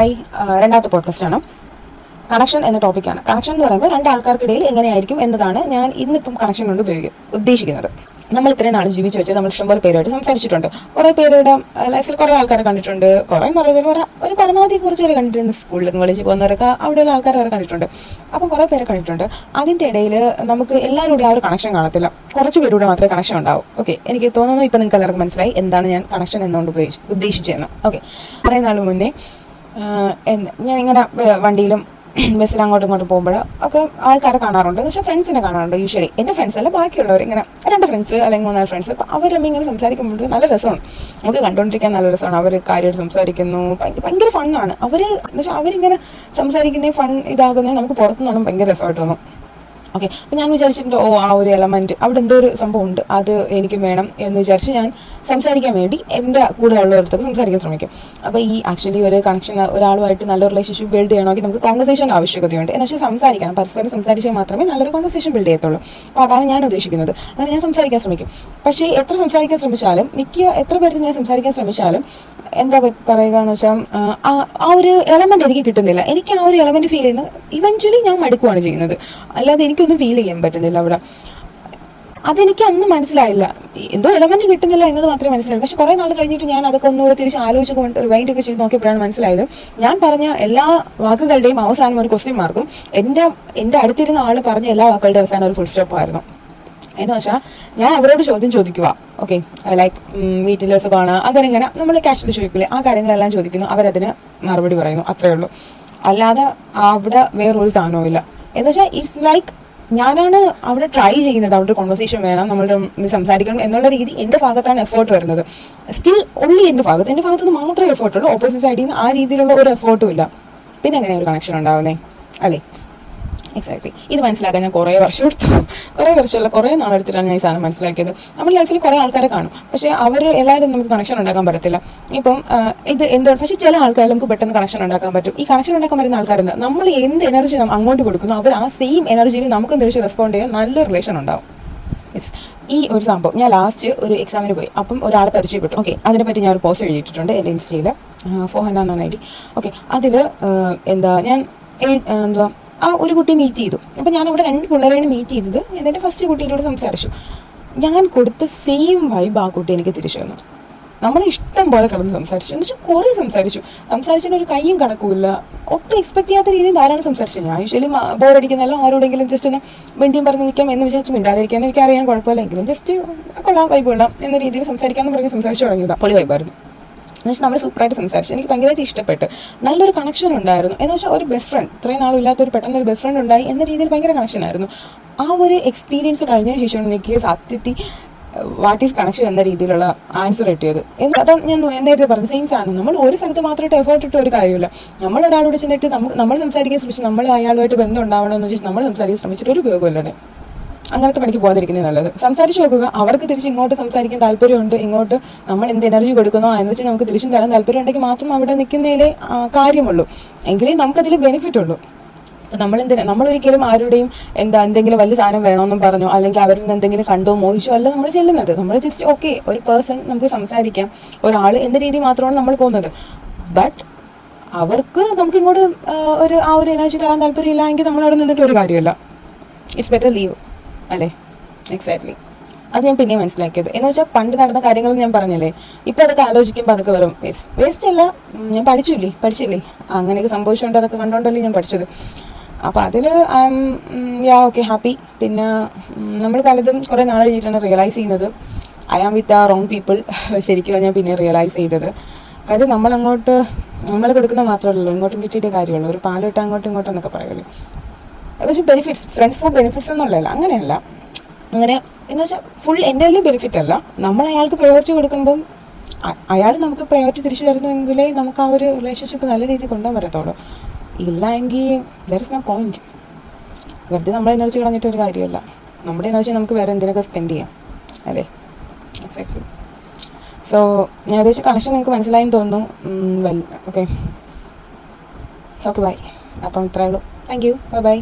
Hi രണ്ടാമത്തെ ആണ്. Connection എന്ന ടോപ്പിക്കാണ് കണക്ഷൻ എന്ന് പറയുമ്പോൾ രണ്ട് ആൾക്കാർക്കിടയിൽ എങ്ങനെയായിരിക്കും എന്നതാണ് ഞാൻ ഇന്നിപ്പം കണക്ഷൻ കൊണ്ട് ഉപയോഗിക്കും ഉദ്ദേശിക്കുന്നത്. നമ്മൾ ഇത്രയും നാൾ ജീവിച്ച് വെച്ച് നമ്മൾ ഇഷ്ടംപോലെ പേരുമായിട്ട് സംസാരിച്ചിട്ടുണ്ട്. കുറേ പേരുടെ ലൈഫിൽ കുറേ ആൾക്കാരെ കണ്ടിട്ടുണ്ട്. കുറേ പറയുന്നതിൽ ഒരു ഒരു പരമാവധി കുറച്ച് പേര് കണ്ടിട്ടുണ്ട് സ്കൂളിൽ കോളേജിൽ പോകുന്നവരൊക്കെ അവിടെയുള്ള ആൾക്കാർ വരെ കണ്ടിട്ടുണ്ട്. അപ്പം കുറേ പേരെ കണ്ടിട്ടുണ്ട്. അതിന്റെ ഇടയിൽ നമുക്ക് എല്ലാവരുടെ ആ ഒരു കണക്ഷൻ കാണത്തില്ല. കുറച്ച് പേരുടെ മാത്രമേ കണക്ഷൻ ഉണ്ടാവും. ഓക്കെ എനിക്ക് തോന്നുന്നു ഇപ്പം നിങ്ങൾക്ക് എല്ലാവർക്കും മനസ്സിലായി എന്താണ് ഞാൻ കണക്ഷൻ എന്നുകൊണ്ട് ഉപയോഗിച്ച് ഉദ്ദേശിച്ചതെന്ന്. ഓക്കെ കുറേ നാൾ മുന്നേ ഞാൻ ഇങ്ങനെ വണ്ടിയിലും ബസ്സിൽ അങ്ങോട്ടും ഇങ്ങോട്ടും പോകുമ്പോൾ ഒക്കെ ആൾക്കാരെ കാണാറുണ്ട്. പക്ഷേ ഫ്രണ്ട്സിനെ കാണാറുണ്ട് യൂഷ്വലി എന്റെ ഫ്രണ്ട്സ് അല്ല ബാക്കിയുള്ളവർ ഇങ്ങനെ രണ്ട് ഫ്രണ്ട്സ് അല്ലെങ്കിൽ മൂന്നാൽ ഫ്രണ്ട്സ് അപ്പോൾ അവർ ഇങ്ങനെ സംസാരിക്കുമ്പോൾ നല്ല രസമാണ്. നമുക്ക് കണ്ടുകൊണ്ടിരിക്കാൻ നല്ല രസമാണ്. അവർ കാര്യമായിട്ട് സംസാരിക്കുന്നു. ഭയങ്കര ഫണ്ണാണ് അവർ എന്ന് വെച്ചാൽ അവരിങ്ങനെ സംസാരിക്കുന്ന ഫൺ ഇതാകുന്നത് നമുക്ക് പുറത്തുനിന്നാണ് ഭയങ്കര രസമായിട്ട് തോന്നും. ഓക്കെ അപ്പം ഞാൻ വിചാരിച്ചിട്ടുണ്ട് ഓ ആ ഒരു എലമെന്റ് അവിടെ എന്തോ ഒരു സംഭവം ഉണ്ട് അത് എനിക്ക് വേണം എന്ന് വിചാരിച്ച് ഞാൻ സംസാരിക്കാൻ വേണ്ടി എന്റെ കൂടെ ഉള്ളവർക്ക് സംസാരിക്കാൻ ശ്രമിക്കും. അപ്പോൾ ഈ ആക്ച്വലി ഒരു കണക്ഷൻ ഒരാളുമായിട്ട് നല്ല റിലേഷൻഷിപ്പ് ബിൽഡ് ചെയ്യണമെങ്കിൽ നമുക്ക് കോൺവെർസേഷന്റെ ആവശ്യകതയുണ്ട്. എന്ന് വെച്ചാൽ സംസാരിക്കണം. പരസ്പരം സംസാരിച്ചാൽ മാത്രമേ നല്ലൊരു കോൺവെർസേഷൻ ബിൽഡ് ചെയ്യത്തുള്ളൂ. അപ്പോൾ അതാണ് ഞാൻ ഉദ്ദേശിക്കുന്നത്. അങ്ങനെ ഞാൻ സംസാരിക്കാൻ ശ്രമിക്കും. പക്ഷേ എത്ര സംസാരിക്കാൻ ശ്രമിച്ചാലും മിക്ക എത്ര പേർക്ക് ഞാൻ സംസാരിക്കാൻ ശ്രമിച്ചാലും എന്താ പറയുക എന്ന് വെച്ചാൽ ആ ഒരു എലമെന്റ് എനിക്ക് കിട്ടുന്നില്ല. എനിക്ക് ആ ഒരു എലമെന്റ് ഫീൽ ചെയ്യുന്നത് ഇവഞ്ച്വലി ഞാൻ മടുക്കുകയാണ് ചെയ്യുന്നത്. അല്ലാതെ എനിക്കൊന്നും ഫീൽ ചെയ്യാൻ പറ്റുന്നില്ല അവിടെ. അതെനിക്ക് അന്ന് മനസ്സിലായില്ല. എന്തോ എലമെന്റ് കിട്ടുന്നില്ല എന്നത് മാത്രമേ മനസ്സിലായി പക്ഷെ കുറെ നാൾ കഴിഞ്ഞിട്ട് ഞാൻ അതൊക്കെ ഒന്നുകൂടെ തിരിച്ച് ആലോചിച്ച് കൊണ്ട് റിവൈൻഡ് ഒക്കെ ചെയ്ത് നോക്കിയപ്പോഴാണ് മനസ്സിലായത്. ഞാൻ പറഞ്ഞ എല്ലാ വാക്കുകളുടെയും അവസാനം ഒരു ക്വസ്റ്റ്യൻ മാർക്കും എന്റെ എന്റെ അടുത്തിരുന്ന ആൾ പറഞ്ഞ എല്ലാ വാക്കുകളുടെയും അവസാനം ഒരു ഫുൾ സ്റ്റോപ്പ് ആയിരുന്നു. എന്ന് വെച്ചാൽ ഞാൻ അവരോട് ചോദ്യം ചോദിക്കുക ഓക്കെ ലൈക്ക് വീട്ടിൽ സുഖമാണ് അങ്ങനെ ഇങ്ങനെ നമ്മൾ കാഷ്വൽ ചോദിക്കില്ലേ ആ കാര്യങ്ങളെല്ലാം ചോദിക്കുന്നു. അവരതിന് മറുപടി പറയുന്നു. അത്രയേ ഉള്ളൂ. അല്ലാതെ അവിടെ വേറൊരു സാധനവും ഇല്ല. എന്ന് വെച്ചാൽ ഇറ്റ്സ് ലൈക്ക് ഞാനാണ് അവിടെ ട്രൈ ചെയ്യുന്നത്. അവിടെ കോൺവെർസേഷൻ വേണം. നമ്മൾ സംസാരിക്കണം എന്നുള്ള രീതി എന്റെ ഭാഗത്താണ് എഫേർട്ട് വരുന്നത്. സ്റ്റിൽ ഒള്ളി എന്റെ ഭാഗത്ത്. എന്റെ ഭാഗത്ത് നിന്ന് മാത്രമേ എഫേർട്ട് ഉള്ളൂ. ഓപ്പോസിറ്റ് സൈഡിൽ നിന്ന് ആ രീതിയിലുള്ള ഒരു എഫേർട്ടും ഇല്ല. പിന്നെ എങ്ങനെയാണ് ഒരു കണക്ഷൻ ഉണ്ടാവുന്നേ? അല്ലേ? എക്സാക്ട്ലി ഇത് മനസ്സിലാക്കാൻ ഞാൻ കുറേ വർഷം എടുത്തു. കുറേ വർഷമല്ല കുറേ നാളെടുത്തിട്ടാണ് ഞാൻ ഈ സാധനം മനസ്സിലാക്കിയത്. നമ്മുടെ ലൈഫിൽ കുറേ ആൾക്കാരെ കാണും. പക്ഷേ അവർ എല്ലാവരും നമുക്ക് കണക്ഷൻ ഉണ്ടാക്കാൻ പറ്റത്തില്ല. ഇപ്പം ഇത് എന്തോ പക്ഷേ ചില ആൾക്കാർ നമുക്ക് പെട്ടെന്ന് കണക്ഷൻ ഉണ്ടാക്കാൻ പറ്റും. ഈ കണക്ഷൻ ഉണ്ടാക്കാൻ വരുന്ന ആൾക്കാരുണ്ട് നമ്മൾ എന്ത് എനർജി അങ്ങോട്ട് കൊടുക്കുന്നു അവർ ആ സെയിം എനർജിയിൽ നമുക്കും തിരിച്ച് റെസ്പോണ്ട് ചെയ്യാൻ നല്ല റിലേഷൻ ഉണ്ടാവും. യെസ് ഈ ഒരു സംഭവം ഞാൻ ലാസ്റ്റ് ഒരു എക്സാമിന് പോയി. അപ്പം ഒരാളെ പരിചയപ്പെട്ടു. ഓക്കെ അതിനെപ്പറ്റി ഞാൻ ഒരു പോസ്റ്റ് എഴുതിയിട്ടുണ്ട് എന്റെ ഇൻസ്റ്റയിൽ ഹൺഡ്രഡ് എന്നാണ് ഐ ഡി. ഓക്കെ അതിൽ എന്താ ഞാൻ എന്താ ആ ഒരു കുട്ടി മീറ്റ് ചെയ്തു. അപ്പം ഞാൻ അവിടെ രണ്ട് പിള്ളേരെയാണ് മീറ്റ് ചെയ്തത്. എന്നിട്ട് ഫസ്റ്റ് കുട്ടിയോട് സംസാരിച്ചു. ഞാൻ കൊടുത്ത സെയിം വൈബ് ആ കുട്ടി എനിക്ക് തിരിച്ചു തന്നു. നമ്മൾ ഇഷ്ടം പോലെ കിടന്ന് സംസാരിച്ചു. എന്ന് വെച്ചാൽ കുറേ സംസാരിച്ചു. സംസാരിച്ചിട്ട് ഒരു കൈയും കണക്കുമില്ല. ഒട്ടും എക്സ്പെക്ട് ചെയ്യാത്ത രീതിയിൽ ധാരാളം സംസാരിച്ചു. ഞാൻ യൂഷ്വലി ബോറടിക്കുന്നല്ലോ ആരോടെങ്കിലും ജസ്റ്റ് ഒന്ന് മിണ്ടിയും പറഞ്ഞ് നിൽക്കാം എന്ന് വിചാരിച്ച് മിണ്ടാതിരിക്കാൻ എനിക്ക് അറിയാൻ കുഴപ്പമില്ലെങ്കിലും ജസ്റ്റ് കൊള്ളാം വൈബ് കൊള്ളാം എന്ന രീതിയിൽ സംസാരിക്കാമെന്ന് പറഞ്ഞ് സംസാരിച്ചു തുടങ്ങിയതാണ് പൊളി വൈബായിരുന്നു എന്നുവെച്ചാൽ നമ്മൾ സൂപ്പറായിട്ട് സംസാരിച്ചു എനിക്ക് ഭയങ്കരമായിട്ട് ഇഷ്ടപ്പെട്ടു. നല്ലൊരു കണക്ഷൻ ഉണ്ടായിരുന്നു. എന്ന് വെച്ചാൽ ഒരു ബെസ്റ്റ് ഫ്രണ്ട് ഇത്രയും നാളില്ലാത്ത ഒരു പെട്ടെന്ന് ഒരു ബെസ്റ്റ് ഫ്രണ്ട് ഉണ്ടായി എന്ന രീതിയിൽ ഭയങ്കര കണക്ഷൻ ആയിരുന്നു. ആ ഒരു എക്സ്പീരിയൻസ് കഴിഞ്ഞതിന് ശേഷമാണ് എനിക്ക് സത്യത്തിൽ വാട്ട് ഈസ് കണക്ഷൻ എന്ന രീതിയിലുള്ള ആൻസർ കിട്ടിയത്. അതാണ് ഞാൻ നേരത്തെ പറഞ്ഞത് സെയിം സാധനം. നമ്മൾ ഒരു സ്ഥലത്ത് മാത്രമായിട്ട് എഫേർട്ട് ഇട്ട് ഒരു കാര്യമില്ല. നമ്മൾ ഒരാളോട് ചെന്നിട്ട് നമുക്ക് നമ്മൾ സംസാരിക്കാൻ ശ്രമിച്ചു നമ്മൾ അയാളുമായിട്ട് ബന്ധം ഉണ്ടാവണമെന്ന് വെച്ചാൽ നമ്മൾ സംസാരിക്കാൻ ശ്രമിച്ചിട്ട് ഒരു ഉപയോഗമില്ലടെ അങ്ങനത്തെ പണിക്ക് പോകാതിരിക്കുന്നത് നല്ലത്. സംസാരിച്ച് നോക്കുക. അവർക്ക് തിരിച്ച് ഇങ്ങോട്ട് സംസാരിക്കാൻ താല്പര്യമുണ്ട്. ഇങ്ങോട്ട് നമ്മൾ എന്ത് എനർജി കൊടുക്കുന്നോ ആ എനർജി നമുക്ക് തിരിച്ചും തരാൻ താല്പര്യം ഉണ്ടെങ്കിൽ മാത്രം അവിടെ നിൽക്കുന്നതിലേ കാര്യമുള്ളൂ. എങ്കിലേ നമുക്കതിൽ ബെനിഫിറ്റ് ഉള്ളൂ. നമ്മൾ എന്തിനാ നമ്മളൊരിക്കലും ആരുടെയും എന്താ എന്തെങ്കിലും വലിയ സാധനം വേണമെന്നും പറഞ്ഞോ അല്ലെങ്കിൽ അവരിൽ നിന്ന് എന്തെങ്കിലും കണ്ടോ മോഹിച്ചോ അല്ല നമ്മൾ ചെല്ലുന്നത്. നമ്മൾ ജസ്റ്റ് ഓക്കെ ഒരു പേഴ്സൺ നമുക്ക് സംസാരിക്കാം. ഒരാൾ എന്ന രീതി മാത്രമാണ് നമ്മൾ പോകുന്നത്. ബട്ട് അവർക്ക് നമുക്ക് ഇങ്ങോട്ട് ഒരു ആ ഒരു എനർജി തരാൻ താല്പര്യമില്ല എങ്കിൽ നമ്മൾ അവിടെ നിന്നിട്ട് ഒരു കാര്യമല്ല. ഇറ്റ്സ് ബെറ്റർ ലീവ് അല്ലേ? എക്സാക്ട്ലി അത് ഞാൻ പിന്നെ മനസ്സിലാക്കിയത്. എന്ന് വെച്ചാൽ പണ്ട് നടന്ന കാര്യങ്ങൾ ഞാൻ പറഞ്ഞല്ലേ? ഇപ്പൊ അതൊക്കെ ആലോചിക്കുമ്പോൾ അതൊക്കെ വരും വേസ്റ്റ് വേസ്റ്റ് അല്ല ഞാൻ പഠിച്ചില്ലേ? പഠിച്ചില്ലേ? അങ്ങനെയൊക്കെ സംഭവിച്ചുകൊണ്ട് അതൊക്കെ കണ്ടുകൊണ്ടല്ലേ ഞാൻ പഠിച്ചത്. അപ്പോൾ അതിൽ I am yeah okay happy പിന്നെ നമ്മൾ പലതും കുറേ നാൾ കഴിഞ്ഞിട്ടാണ് റിയലൈസ് ചെയ്യുന്നത്. ഐ ആം വിത്ത് ആ റോങ് പീപ്പിൾ ശരിക്കും ഞാൻ പിന്നെ റിയലൈസ് ചെയ്തത്. കാര്യം നമ്മളങ്ങോട്ട് നമ്മൾ കൊടുക്കുന്ന മാത്രമല്ലല്ലോ ഇങ്ങോട്ടും കിട്ടിയിട്ടേ കാര്യമുള്ളൂ. ഒരു പാലിട്ട് അങ്ങോട്ടും ഇങ്ങോട്ടും എന്നൊക്കെ പറയുമല്ലോ? വെച്ചാൽ ബെനിഫിറ്റ്സ് ഫ്രണ്ട്സ് ഫോർ ബെനിഫിറ്റ്സ് എന്നുള്ളതല്ല അങ്ങനെയല്ല. അങ്ങനെ എന്ന് വെച്ചാൽ ഫുൾ എന്റെ ബെനിഫിറ്റ് അല്ല. നമ്മൾ അയാൾക്ക് പ്രയോറിറ്റി കൊടുക്കുമ്പം അയാൾ നമുക്ക് പ്രയോറിറ്റി തിരിച്ചു തരുന്നുവെങ്കിലേ നമുക്ക് ആ ഒരു റിലേഷൻഷിപ്പ് നല്ല രീതിയിൽ കൊണ്ടുപോകാൻ പറ്റത്തുള്ളൂ. ഇല്ല എങ്കിൽ ദർ ഇസ് നോ പോയിന്റ് വെറുതെ നമ്മളെ എനർജി കളഞ്ഞിട്ട് ഒരു കാര്യമല്ല. നമ്മുടെ എനർജി നമുക്ക് വേറെ എന്തിനൊക്കെ സ്പെൻഡ് ചെയ്യാം. അല്ലേ? എക്സാക്ട്ലി സോ ഞാൻ ഉദ്ദേശിച്ച കണക്ഷൻ നിങ്ങൾക്ക് മനസ്സിലായെന്ന് തോന്നുന്നു. വെൽ ഓക്കെ ഓക്കെ ബൈ അപ്പം ഇത്രയേ ഉള്ളൂ. Thank you bye bye